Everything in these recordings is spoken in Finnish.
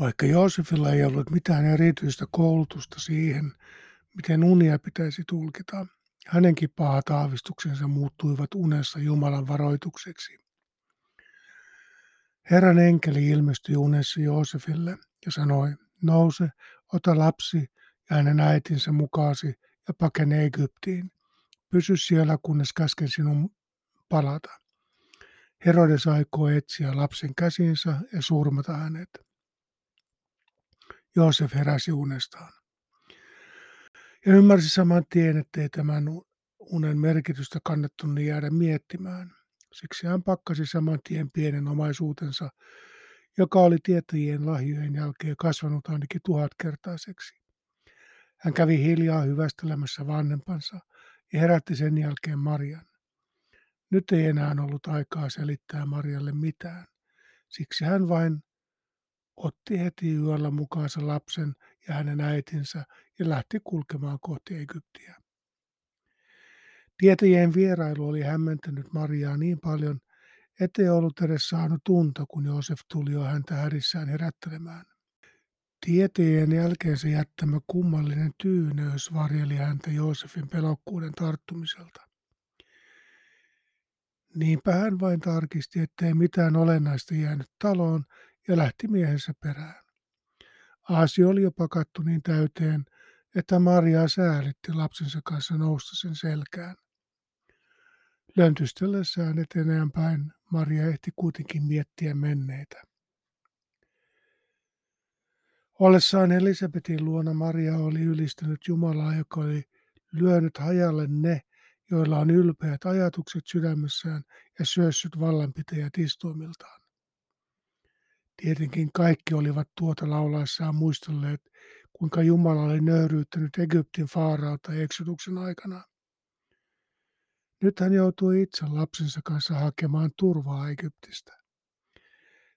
Vaikka Joosefilla ei ollut mitään erityistä koulutusta siihen, miten unia pitäisi tulkita, hänenkin pahat aavistuksensa muuttuivat unessa Jumalan varoitukseksi. Herran enkeli ilmestyi unessa Joosefille ja sanoi, nouse, ota lapsi ja hänen äitinsä mukaasi ja pakene Egyptiin. Pysy siellä, kunnes käsken sinun palata. Herodes aikoo etsiä lapsen käsinsä ja surmata hänet. Joosef heräsi unestaan. Ja ymmärsi saman tien, ettei tämän unen merkitystä kannattu niin jäädä miettimään. Siksi hän pakkasi saman tien pienen omaisuutensa, joka oli tietäjien lahjojen jälkeen kasvanut ainakin tuhatkertaiseksi. Hän kävi hiljaa hyvästelemässä vanhempansa ja herätti sen jälkeen Marian. Nyt ei enää ollut aikaa selittää Marialle mitään. Siksi hän vain otti heti yöllä mukaansa lapsen ja hänen äitinsä ja lähti kulkemaan kohti Egyptiä. Tietäjien vierailu oli hämmentänyt Mariaa niin paljon, ettei ollut edes saanut tunta, kun Joosef tuli jo häntä hädissään herättelemään. Tietäjien jälkeensä jättämä kummallinen tyyneys varjeli häntä Joosefin pelokkuuden tarttumiselta. Niinpä hän vain tarkisti, ettei mitään olennaista jäänyt taloon ja lähti miehensä perään. Aasi oli jo pakattu niin täyteen, että Maria säälitti lapsensa kanssa nousta sen selkään. Löntystellessään eteneen päin Maria ehti kuitenkin miettiä menneitä. Ollessaan Elisabetin luona Maria oli ylistänyt Jumalaa, joka oli lyönyt hajalle ne, joilla on ylpeät ajatukset sydämessään ja syössyt vallanpitäjät istuimiltaan. Tietenkin kaikki olivat tuota laulaessaan muistelleet, kuinka Jumala oli nöyryyttänyt Egyptin faarauta eksoduksen aikana. Nyt hän joutui itse lapsensa kanssa hakemaan turvaa Egyptistä.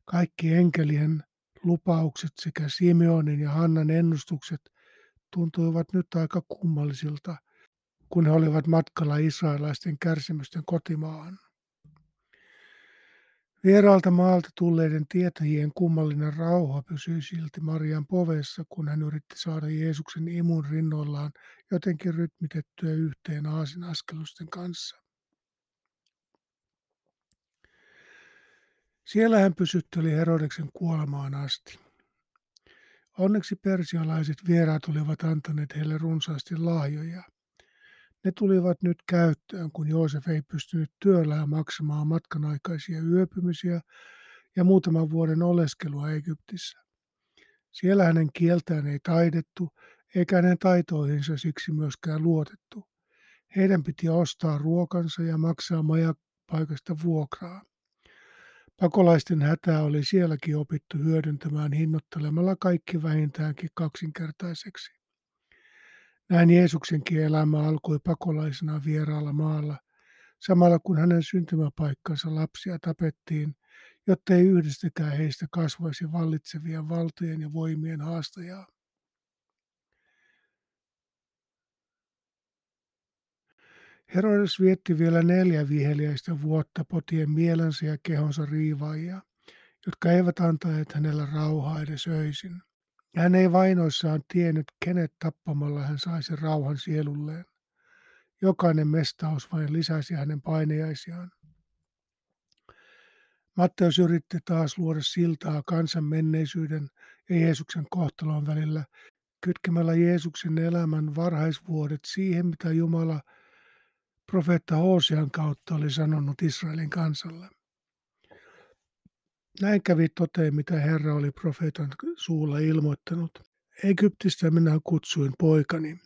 Kaikki enkelien lupaukset sekä Simeonin ja Hannan ennustukset tuntuivat nyt aika kummallisilta, kun he olivat matkalla israelaisten kärsimysten kotimaahan. Vieraalta maalta tulleiden tietäjien kummallinen rauha pysyi silti Marian povessa, kun hän yritti saada Jeesuksen imun rinnoillaan jotenkin rytmitettyä yhteen aasin askelusten kanssa. Siellä hän pysytteli Herodeksen kuolemaan asti. Onneksi persialaiset vieraat olivat antaneet heille runsaasti lahjoja. Ne tulivat nyt käyttöön, kun Joosef ei pystynyt työllään maksamaan matkan aikaisia yöpymisiä ja muutaman vuoden oleskelua Egyptissä. Siellä hänen kieltään ei taidettu, eikä hänen taitoihinsa siksi myöskään luotettu. Heidän piti ostaa ruokansa ja maksaa majapaikasta vuokraa. Pakolaisten hätää oli sielläkin opittu hyödyntämään hinnoittelemalla kaikki vähintäänkin kaksinkertaiseksi. Näin Jeesuksenkin elämä alkoi pakolaisena vieraalla maalla, samalla kun hänen syntymäpaikkansa lapsia tapettiin, jotta ei yhdestäkään heistä kasvaisi vallitsevien valtojen ja voimien haastajaa. Herodes vietti vielä neljä viheliäistä vuotta potien mielensä ja kehonsa riivaajia, jotka eivät antaneet hänellä rauhaa edes öisin. Hän ei vainoissaan tiennyt, kenet tappamalla hän saisi rauhan sielulleen. Jokainen mestaus vain lisäsi hänen painejaisiaan. Matteus yritti taas luoda siltaa kansan menneisyyden ja Jeesuksen kohtalon välillä, kytkemällä Jeesuksen elämän varhaisvuodet siihen, mitä Jumala profeetta Hosean kautta oli sanonut Israelin kansalle. Näin kävi toteen, mitä Herra oli profeetan suulla ilmoittanut. Egyptistä minä kutsuin poikani.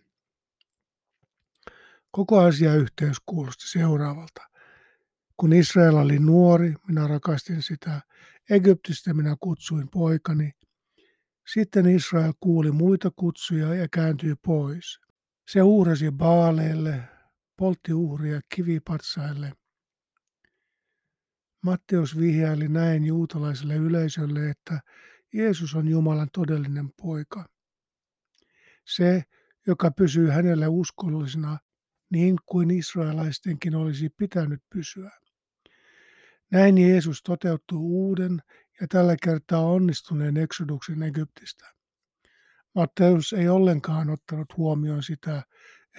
Koko asiayhteys kuulosti seuraavalta. Kun Israel oli nuori, minä rakastin sitä. Egyptistä minä kutsuin poikani. Sitten Israel kuuli muita kutsuja ja kääntyi pois. Se uhrasi Baaleille, poltti uhria kivipatsaille – Matteus vihjaili näin juutalaiselle yleisölle, että Jeesus on Jumalan todellinen poika. Se, joka pysyy hänelle uskollisena niin kuin israelaistenkin olisi pitänyt pysyä. Näin Jeesus toteutuu uuden ja tällä kertaa onnistuneen eksoduksen Egyptistä. Matteus ei ollenkaan ottanut huomioon sitä,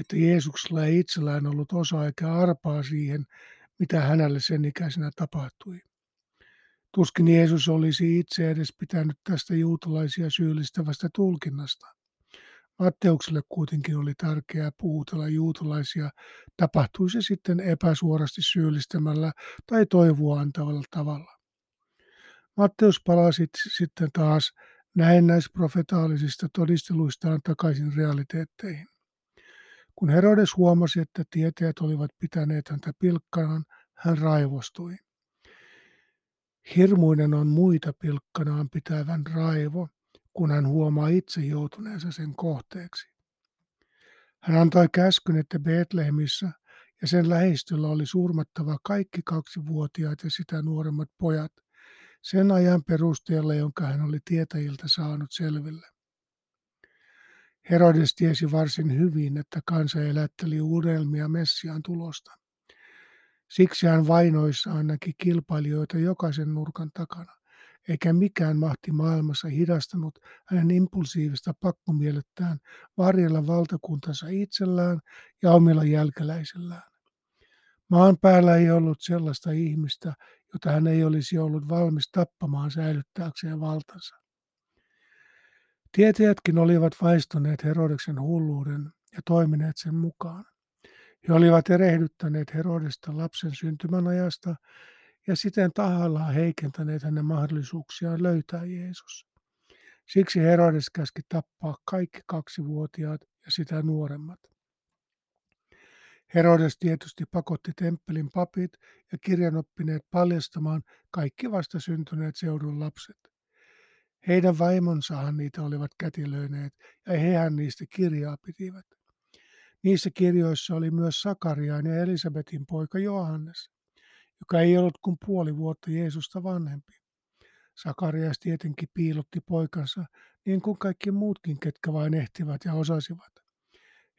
että Jeesuksella ei itsellään ollut osa eikä arpaa siihen, mitä hänelle sen ikäisenä tapahtui. Tuskin Jeesus olisi itse edes pitänyt tästä juutalaisia syyllistävästä tulkinnasta. Matteukselle kuitenkin oli tärkeää puhutella juutalaisia, tapahtui se sitten epäsuorasti syyllistämällä tai toivoa antavalla tavalla. Matteus palasi sitten taas näennäisprofetaalisista todisteluistaan takaisin realiteetteihin. Kun Herodes huomasi, että tietäjät olivat pitäneet häntä pilkkanaan, hän raivostui. Hirmuinen on muita pilkkanaan pitävän raivo, kun hän huomaa itse joutuneensa sen kohteeksi. Hän antoi käskyn, että Betlehemissä ja sen lähistöllä oli surmattava kaikki kaksivuotiaat ja sitä nuoremmat pojat, sen ajan perusteella, jonka hän oli tietäjiltä saanut selville. Herodes tiesi varsin hyvin, että kansa elätteli uudelmia Messiaan tulosta. Siksi hän vainoissaan näki kilpailijoita jokaisen nurkan takana, eikä mikään mahti maailmassa hidastanut hänen impulsiivista pakkomielettään varjella valtakuntansa itsellään ja omilla jälkeläisillään. Maan päällä ei ollut sellaista ihmistä, jota hän ei olisi ollut valmis tappamaan säilyttääkseen valtansa. Tietäjätkin olivat vaistoneet Herodeksen hulluuden ja toimineet sen mukaan. He olivat erehdyttäneet Herodesta lapsen syntymän ajasta ja siten tahallaan heikentäneet hänen mahdollisuuksiaan löytää Jeesus. Siksi Herodes käski tappaa kaikki kaksivuotiaat ja sitä nuoremmat. Herodes tietysti pakotti temppelin papit ja kirjanoppineet paljastamaan kaikki vasta syntyneet seudun lapset. Heidän vaimonsahan niitä olivat kätilöineet ja hehän niistä kirjaa pitivät. Niissä kirjoissa oli myös Sakariaan ja Elisabetin poika Johannes, joka ei ollut kuin puoli vuotta Jeesusta vanhempi. Sakarias tietenkin piilotti poikansa, niin kuin kaikki muutkin, ketkä vain ehtivät ja osasivat.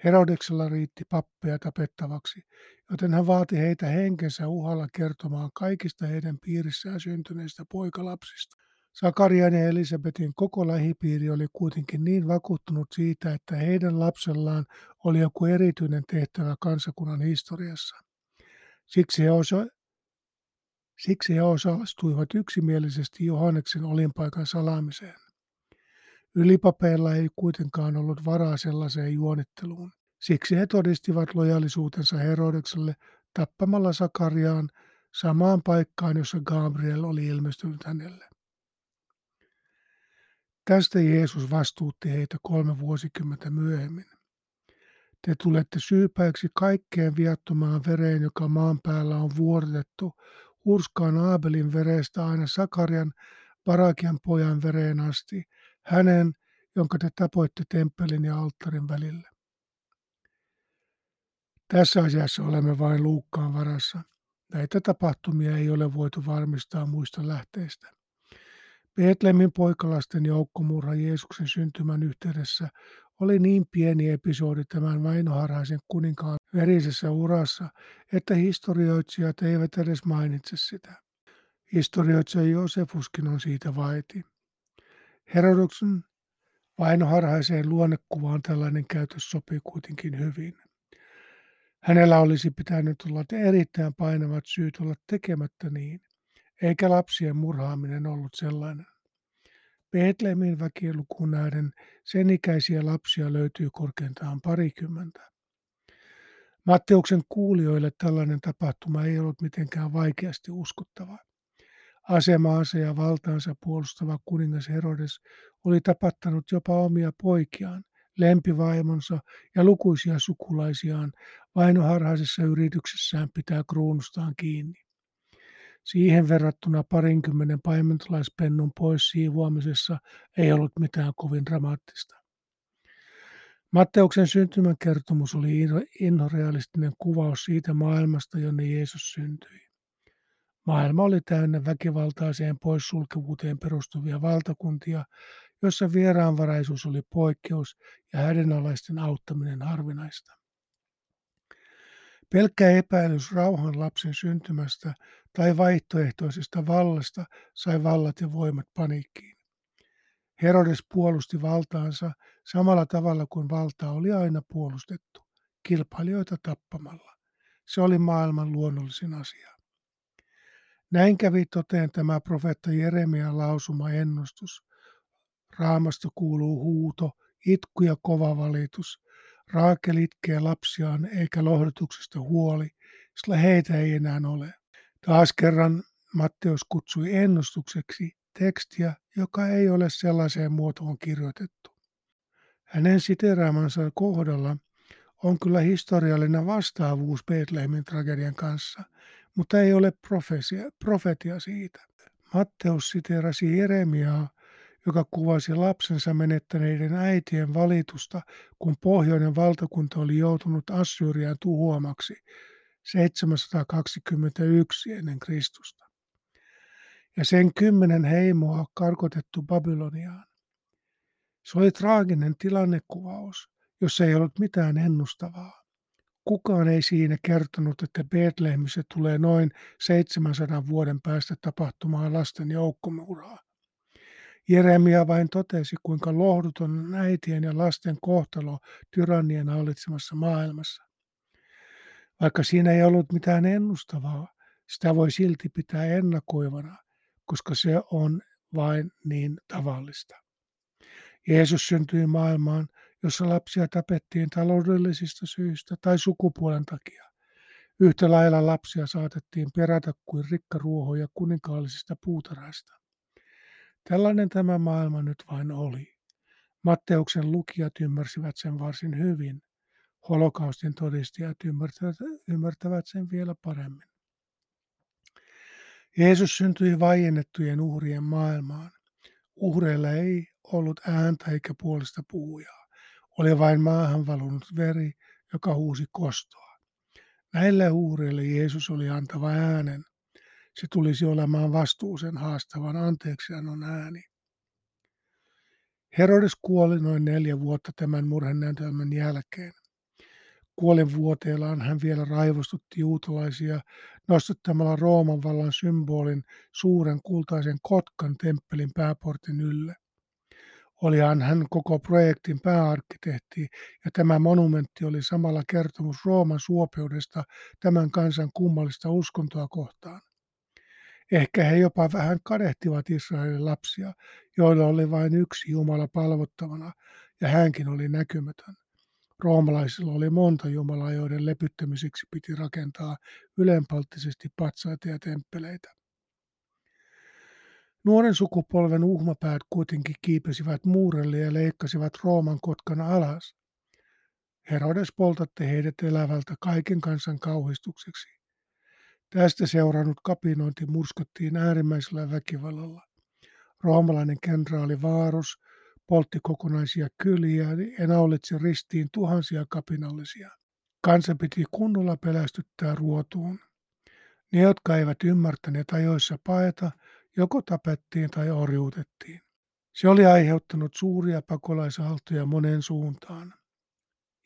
Herodeksella riitti pappeja tapettavaksi, joten hän vaati heitä henkensä uhalla kertomaan kaikista heidän piirissään syntyneistä poikalapsista. Sakarian ja Elisabetin koko lähipiiri oli kuitenkin niin vakuuttunut siitä, että heidän lapsellaan oli joku erityinen tehtävä kansakunnan historiassa. Siksi he, osa, siksi he osallistuivat yksimielisesti Johanneksen olinpaikan salaamiseen. Ylipapeilla ei kuitenkaan ollut varaa sellaiseen juonitteluun. Siksi he todistivat lojallisuutensa Herodekselle tappamalla Sakariaan samaan paikkaan, jossa Gabriel oli ilmestynyt hänelle. Tästä Jeesus vastuutti heitä kolme vuosikymmentä myöhemmin. Te tulette syypäiksi kaikkeen viattomaan vereen, joka maan päällä on vuodatettu, hurskaan Aabelin verestä aina Sakarian Barakian pojan vereen asti, hänen, jonka te tapoitte temppelin ja alttarin välillä. Tässä asiassa olemme vain Luukkaan varassa. Näitä tapahtumia ei ole voitu varmistaa muista lähteistä. Betlemin poikalasten joukkomurha Jeesuksen syntymän yhteydessä oli niin pieni episodi tämän vainoharhaisen kuninkaan verisessä urassa, että historioitsijat eivät edes mainitse sitä. Historioitsija Josefuskin on siitä vaiti. Herodoksen vainoharhaiseen luonnekuvaan tällainen käytös sopii kuitenkin hyvin. Hänellä olisi pitänyt olla erittäin painavat syyt olla tekemättä niin eikä lapsien murhaaminen ollut sellainen. Betlehemin väkilukuun nähden sen ikäisiä lapsia löytyy korkeintaan parikymmentä. Matteuksen kuulijoille tällainen tapahtuma ei ollut mitenkään vaikeasti uskottava. Asemaansa ja valtaansa puolustava kuningas Herodes oli tapattanut jopa omia poikiaan, lempivaimonsa ja lukuisia sukulaisiaan vainoharhaisessa yrityksessään pitää kruunustaan kiinni. Siihen verrattuna parinkymmenen paimentolaispennun pois siivoamisessa ei ollut mitään kovin dramaattista. Matteuksen syntymäkertomus oli inhorealistinen kuvaus siitä maailmasta, jonne Jeesus syntyi. Maailma oli täynnä väkivaltaiseen poissulkevuuteen perustuvia valtakuntia, jossa vieraanvaraisuus oli poikkeus ja hädänalaisten auttaminen harvinaista. Pelkkä epäilys rauhan lapsen syntymästä tai vaihtoehtoisesta vallasta sai vallat ja voimat paniikkiin. Herodes puolusti valtaansa samalla tavalla kuin valtaa oli aina puolustettu, kilpailijoita tappamalla. Se oli maailman luonnollisin asia. Näin kävi toteen tämä profeetta Jeremian lausuma ennustus. Raamasta kuuluu huuto, itku ja kova valitus. Raakel itkee lapsiaan eikä lohdutuksesta huoli, sillä heitä ei enää ole. Taas kerran Matteus kutsui ennustukseksi tekstiä, joka ei ole sellaiseen muotoon kirjoitettu. Hänen siteraamansa kohdalla on kyllä historiallinen vastaavuus Betlehemin tragedian kanssa, mutta ei ole profetia siitä. Matteus siterasi Jeremiaa, joka kuvasi lapsensa menettäneiden äitien valitusta, kun pohjoinen valtakunta oli joutunut Assyrian tuhoamaksi 721 ennen Kristusta. Ja sen kymmenen heimoa karkotettu Babyloniaan. Se oli traaginen tilannekuvaus, jossa ei ollut mitään ennustavaa. Kukaan ei siinä kertonut, että Betlehemissä tulee noin 700 vuoden päästä tapahtumaan lasten joukkomuraa. Jeremia vain totesi, kuinka lohduton on äitien ja lasten kohtalo tyrannien hallitsemassa maailmassa. Vaikka siinä ei ollut mitään ennustavaa, sitä voi silti pitää ennakoivana, koska se on vain niin tavallista. Jeesus syntyi maailmaan, jossa lapsia tapettiin taloudellisista syistä tai sukupuolen takia. Yhtä lailla lapsia saatettiin perätä kuin rikkaruohoja kuninkaallisista puutarhaista. Tällainen tämä maailma nyt vain oli. Matteuksen lukijat ymmärsivät sen varsin hyvin. Holokaustin todistajat ymmärtävät, sen vielä paremmin. Jeesus syntyi vaiennettujen uhrien maailmaan. Uhreilla ei ollut ääntä eikä puolesta puhujaa. Oli vain maahan valunut veri, joka huusi kostoa. Näille uhreille Jeesus oli antava äänen. Se tulisi olemaan vastuusen haastavan anteeksiannon ääni. Herodes kuoli noin neljä vuotta tämän murhenäytelmän jälkeen. Kuolen vuoteellaan hän vielä raivostutti juutalaisia nostattamalla Rooman vallan symbolin suuren kultaisen kotkan temppelin pääportin ylle. Olihan hän koko projektin pääarkkitehti ja tämä monumentti oli samalla kertomus Rooman suopeudesta tämän kansan kummallista uskontoa kohtaan. Ehkä he jopa vähän kadehtivat Israelin lapsia, joilla oli vain yksi Jumala palvottavana ja hänkin oli näkymätön. Roomalaisilla oli monta Jumalaa, joiden lepyttämiseksi piti rakentaa ylenpalttisesti patsaita ja temppeleitä. Nuoren sukupolven uhmapäät kuitenkin kiipesivät muurelle ja leikkasivat Rooman kotkana alas. Herodes poltatte heidät elävältä kaiken kansan kauhistukseksi. Tästä seurannut kapinointi murskattiin äärimmäisellä väkivallalla. Roomalainen kenraali Vaaros poltti kokonaisia kyliä ja naulitsi ristiin tuhansia kapinallisia. Kansa piti kunnolla pelästyttää ruotuun. Ne, jotka eivät ymmärtäneet ajoissa paeta, joko tapettiin tai orjuutettiin. Se oli aiheuttanut suuria pakolaisaaltoja monen suuntaan.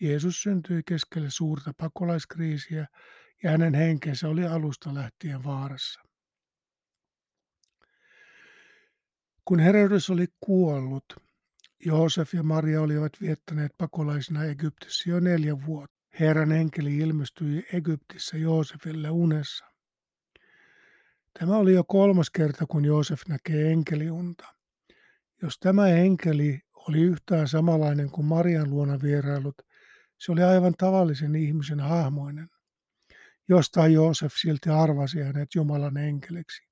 Jeesus syntyi keskelle suurta pakolaiskriisiä ja hänen henkensä oli alusta lähtien vaarassa. Kun Herodes oli kuollut, Joosef ja Maria olivat viettäneet pakolaisina Egyptissä jo neljä vuotta. Herran enkeli ilmestyi Egyptissä Joosefille unessa. Tämä oli jo kolmas kerta, kun Joosef näkee enkeliunta. Jos tämä enkeli oli yhtään samanlainen kuin Marian luona vierailut, se oli aivan tavallisen ihmisen hahmoinen. Jostain Joosef silti arvasi hänet Jumalan enkeliksi.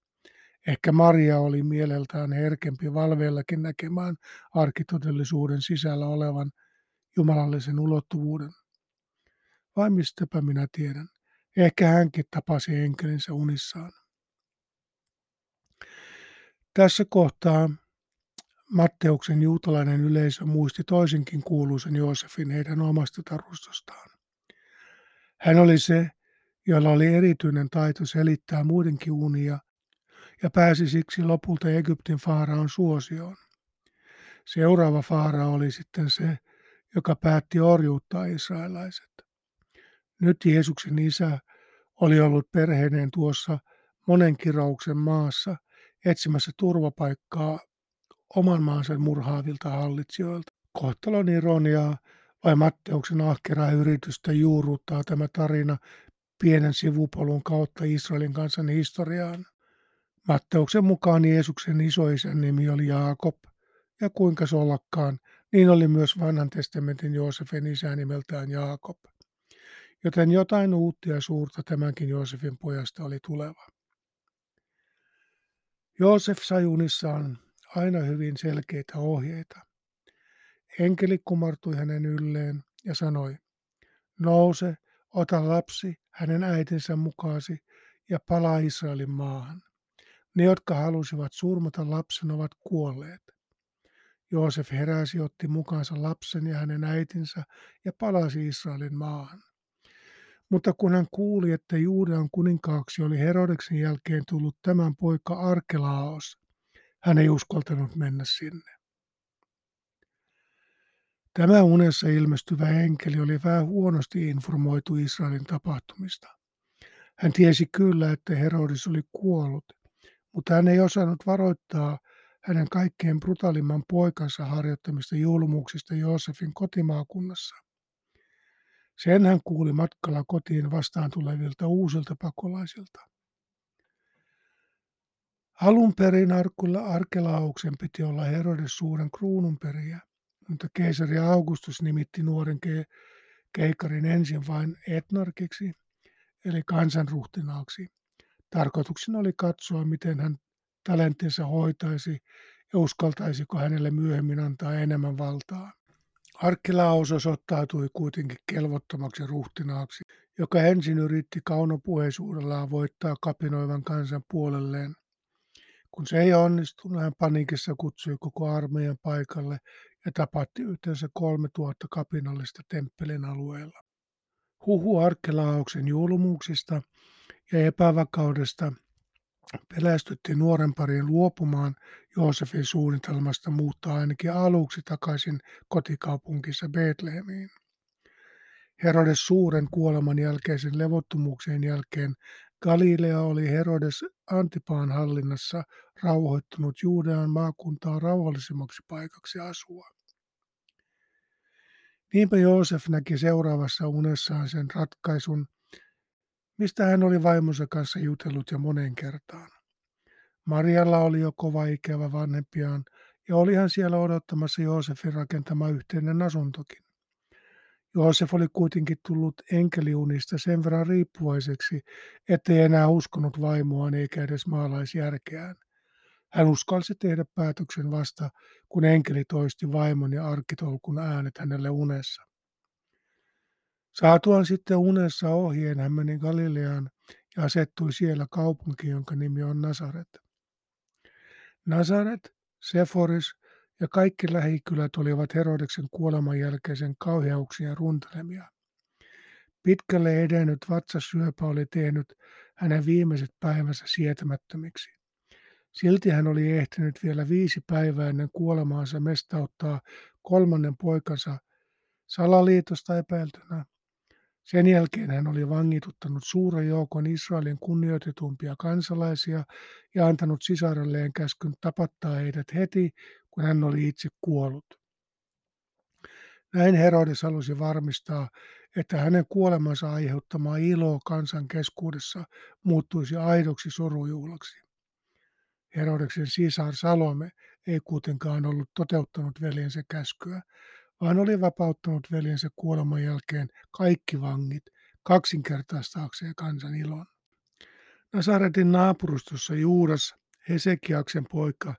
Ehkä Maria oli mieleltään herkempi valveellakin näkemään arkitodellisuuden sisällä olevan jumalallisen ulottuvuuden. Vai mistäpä minä tiedän. Ehkä hänkin tapasi enkelinsä unissaan. Tässä kohtaa Matteuksen juutalainen yleisö muisti toisinkin kuuluisen Joosefin heidän omasta tarustostaan. Hän oli se, jolla oli erityinen taito selittää muidenkin unia ja pääsi siksi lopulta Egyptin faaraon suosioon. Seuraava faara oli sitten se, joka päätti orjuuttaa israelaiset. Nyt Jeesuksen isä oli ollut perheineen tuossa monen kirouksen maassa etsimässä turvapaikkaa oman maansa murhaavilta hallitsijoilta. Kohtalon ironiaa vai Matteuksen ahkeraa yritystä juurruttaa tämä tarina pienen sivupolun kautta Israelin kansan historiaan. Matteuksen mukaan Jeesuksen isoisän nimi oli Jaakob, ja kuinka se ollakaan, niin oli myös vanhan testamentin Joosefin isä nimeltään Jaakob. Joten jotain uutta ja suurta tämänkin Joosefin pojasta oli tuleva. Joosef sai unissaan aina hyvin selkeitä ohjeita. Enkeli kumartui hänen ylleen ja sanoi, nouse, ota lapsi hänen äitinsä mukaasi ja palaa Israelin maahan. Ne, jotka halusivat surmata lapsen, ovat kuolleet. Joosef heräsi, otti mukaansa lapsen ja hänen äitinsä ja palasi Israelin maahan. Mutta kun hän kuuli, että Juudean kuninkaaksi oli Herodeksen jälkeen tullut tämän poika Arkelaos, hän ei uskaltanut mennä sinne. Tämä unessa ilmestyvä enkeli oli vähän huonosti informoitu Israelin tapahtumista. Hän tiesi kyllä, että Herodis oli kuollut, mutta hän ei osannut varoittaa hänen kaikkein brutaalimman poikansa harjoittamista julmuuksista Joosefin kotimaakunnassa. Sen hän kuuli matkalla kotiin vastaan tulevilta uusilta pakolaisilta. Alun perin Arkelauksen piti olla Herodes suuren kruununperiä, mutta keisari Augustus nimitti nuoren ke- keikarin ensin vain etnarkiksi, eli kansanruhtinaaksi. Tarkoituksena oli katsoa, miten hän talenttinsa hoitaisi ja uskaltaisiko hänelle myöhemmin antaa enemmän valtaa. Arkkelaus osoittautui kuitenkin kelvottomaksi ruhtinaaksi, joka ensin yritti kaunopuheisuudellaan voittaa kapinoivan kansan puolelleen. Kun se ei onnistunut, hän paniikissa kutsui koko armeijan paikalle ja tapatti yhteensä 3000 kapinallista temppelin alueella. Huhu Arkkelauksen julmuuksista ja epävakaudesta pelästytti nuoren parin luopumaan Joosefin suunnitelmasta muuttaa ainakin aluksi takaisin kotikaupunkissa Betlehemiin. Herodes suuren kuoleman jälkeisen levottomuuksien jälkeen Galilea oli Herodes Antipaan hallinnassa rauhoittunut Juudean maakuntaa rauhallisemmaksi paikaksi asua. Niinpä Joosef näki seuraavassa unessaan sen ratkaisun, mistä hän oli vaimonsa kanssa jutellut jo monen kertaan. Marialla oli jo kova ikävä vanhempiaan, ja oli hän siellä odottamassa Joosefin rakentama yhteinen asuntokin. Joosef oli kuitenkin tullut enkeliunista sen verran riippuvaiseksi, ettei enää uskonut vaimoaan eikä edes maalaisjärkeään. Hän uskalsi tehdä päätöksen vasta, kun enkeli toisti vaimon ja arkitolkun äänet hänelle unessa. Saatuaan sitten unessa ohjeen hän meni Galileaan ja asettui siellä kaupunkiin, jonka nimi on Nasaret. Nasaret, Seforis ja kaikki lähikylät olivat Herodeksen kuoleman jälkeisen kauheuksien runtelemia. Pitkälle edennyt vatsasyöpä oli tehnyt hänen viimeiset päivänsä sietämättömiksi. Silti hän oli ehtinyt vielä viisi päivää ennen kuolemaansa mestauttaa kolmannen poikansa salaliitosta epäiltynä sen jälkeen hän oli vangituttanut suuren joukon Israelin kunnioitetumpia kansalaisia ja antanut sisarelleen käskyn tapattaa heidät heti, kun hän oli itse kuollut. Näin Herodes halusi varmistaa, että hänen kuolemansa aiheuttama ilo kansan keskuudessa muuttuisi aidoksi surujuhlaksi. Herodeksen sisar Salome ei kuitenkaan ollut toteuttanut veljensä käskyä, vaan oli vapauttanut veljensä kuoleman jälkeen kaikki vangit kaksinkertaistaakseen kansan ilon. Nasaretin naapurustossa Juudas, Hesekiaksen poika,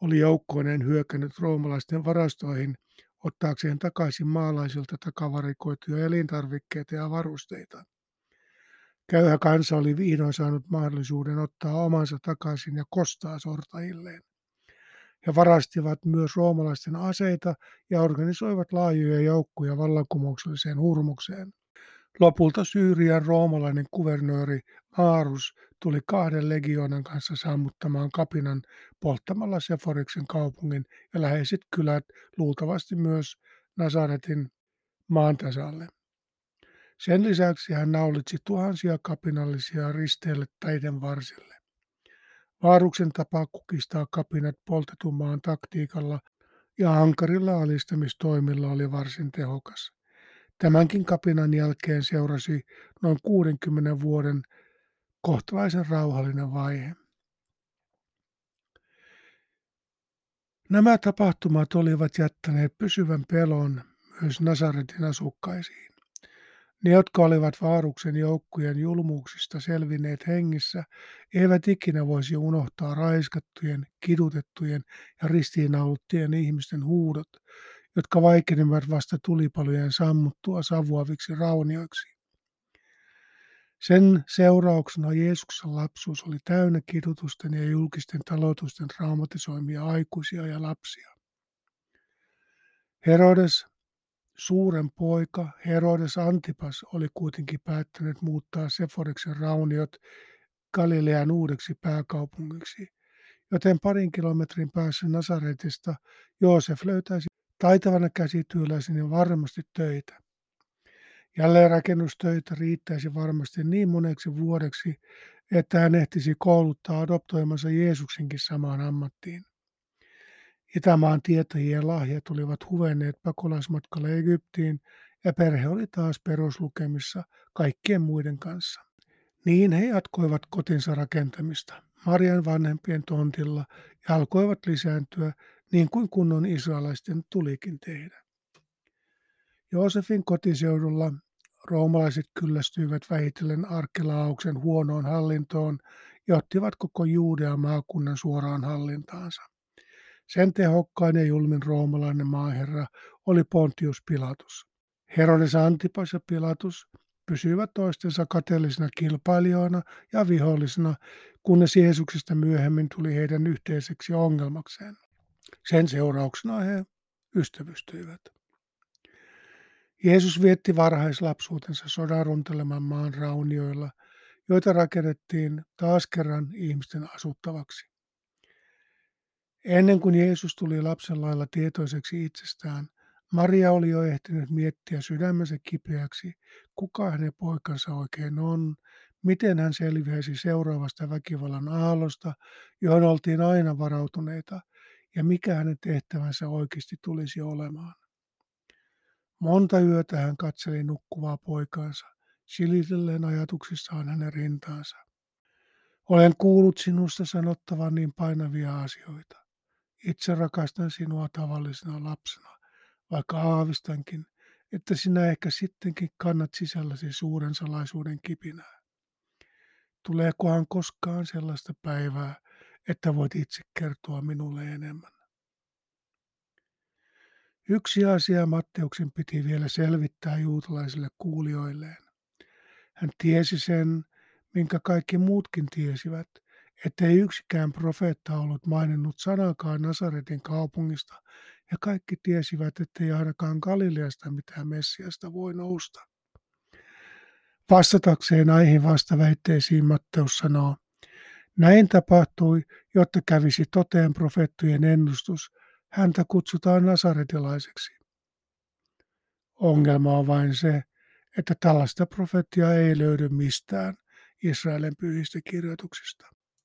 oli joukkoinen hyökännyt roomalaisten varastoihin ottaakseen takaisin maalaisilta takavarikoituja elintarvikkeita ja varusteita. Käyhä kansa oli vihdoin saanut mahdollisuuden ottaa omansa takaisin ja kostaa sortajilleen. He varastivat myös roomalaisten aseita ja organisoivat laajoja joukkoja vallankumoukselliseen hurmukseen. Lopulta Syyrian roomalainen kuvernööri Maarus tuli kahden legionan kanssa sammuttamaan kapinan polttamalla Seforiksen kaupungin ja läheiset kylät luultavasti myös Nazaretin maantasalle. Sen lisäksi hän naulitsi tuhansia kapinallisia risteille teiden varsille. Vaaruksen tapa kukistaa kapinat poltetun maan taktiikalla ja ankarilla alistamistoimilla oli varsin tehokas. Tämänkin kapinan jälkeen seurasi noin 60 vuoden kohtalaisen rauhallinen vaihe. Nämä tapahtumat olivat jättäneet pysyvän pelon myös Nasaretin asukkaisiin. Ne, jotka olivat vaaruksen joukkujen julmuuksista selvinneet hengissä, eivät ikinä voisi unohtaa raiskattujen, kidutettujen ja ristiinnauluttujen ihmisten huudot, jotka vaikenivat vasta tulipalojen sammuttua savuaviksi raunioiksi. Sen seurauksena Jeesuksen lapsuus oli täynnä kidutusten ja julkisten talotusten traumatisoimia aikuisia ja lapsia. Herodes, suuren poika Herodes Antipas, oli kuitenkin päättänyt muuttaa Seforiksen rauniot Galilean uudeksi pääkaupungiksi, joten parin kilometrin päässä Nasaretista Joosef löytäisi taitavana käsityöläisenä varmasti töitä. Jälleenrakennustöitä riittäisi varmasti niin moneksi vuodeksi, että hän ehtisi kouluttaa adoptoimansa Jeesuksenkin samaan ammattiin. Itämaan tietäjien lahjat olivat huvenneet pakolaismatkalle Egyptiin ja perhe oli taas peruslukemissa kaikkien muiden kanssa. Niin he jatkoivat kotinsa rakentamista Marian vanhempien tontilla ja alkoivat lisääntyä niin kuin kunnon israelaisten tulikin tehdä. Joosefin kotiseudulla roomalaiset kyllästyivät vähitellen Arkelaauksen huonoon hallintoon ja ottivat koko Juudean maakunnan suoraan hallintaansa. Sen tehokkain ja julmin roomalainen maaherra oli Pontius Pilatus. Herodes Antipas ja Pilatus pysyivät toistensa kateellisina kilpailijoina ja vihollisina, kunnes Jeesuksesta myöhemmin tuli heidän yhteiseksi ongelmakseen. Sen seurauksena he ystävystyivät. Jeesus vietti varhaislapsuutensa sodan runteleman maan raunioilla, joita rakennettiin taas kerran ihmisten asuttavaksi. Ennen kuin Jeesus tuli lapsen lailla tietoiseksi itsestään, Maria oli jo ehtinyt miettiä sydämensä kipeäksi, kuka hänen poikansa oikein on, miten hän selviäisi seuraavasta väkivallan aallosta, johon oltiin aina varautuneita, ja mikä hänen tehtävänsä oikeasti tulisi olemaan. Monta yötä hän katseli nukkuvaa poikaansa, silitellen ajatuksissaan hänen rintaansa. Olen kuullut sinusta sanottavan niin painavia asioita. Itse rakastan sinua tavallisena lapsena, vaikka aavistankin, että sinä ehkä sittenkin kannat sisälläsi suuren salaisuuden kipinää. Tuleekohan koskaan sellaista päivää, että voit itse kertoa minulle enemmän? Yksi asia Matteuksen piti vielä selvittää juutalaisille kuulijoilleen. Hän tiesi sen, minkä kaikki muutkin tiesivät, ettei yksikään profeetta ollut maininnut sanakaan Nasaretin kaupungista, ja kaikki tiesivät, ettei ainakaan Galileasta mitään Messiasta voi nousta. Vastatakseen näihin vastaväitteisiin Matteus sanoo, näin tapahtui, jotta kävisi toteen profeettujen ennustus, häntä kutsutaan nasaretilaiseksi. Ongelma on vain se, että tällaista profettia ei löydy mistään Israelin pyhistä kirjoituksista.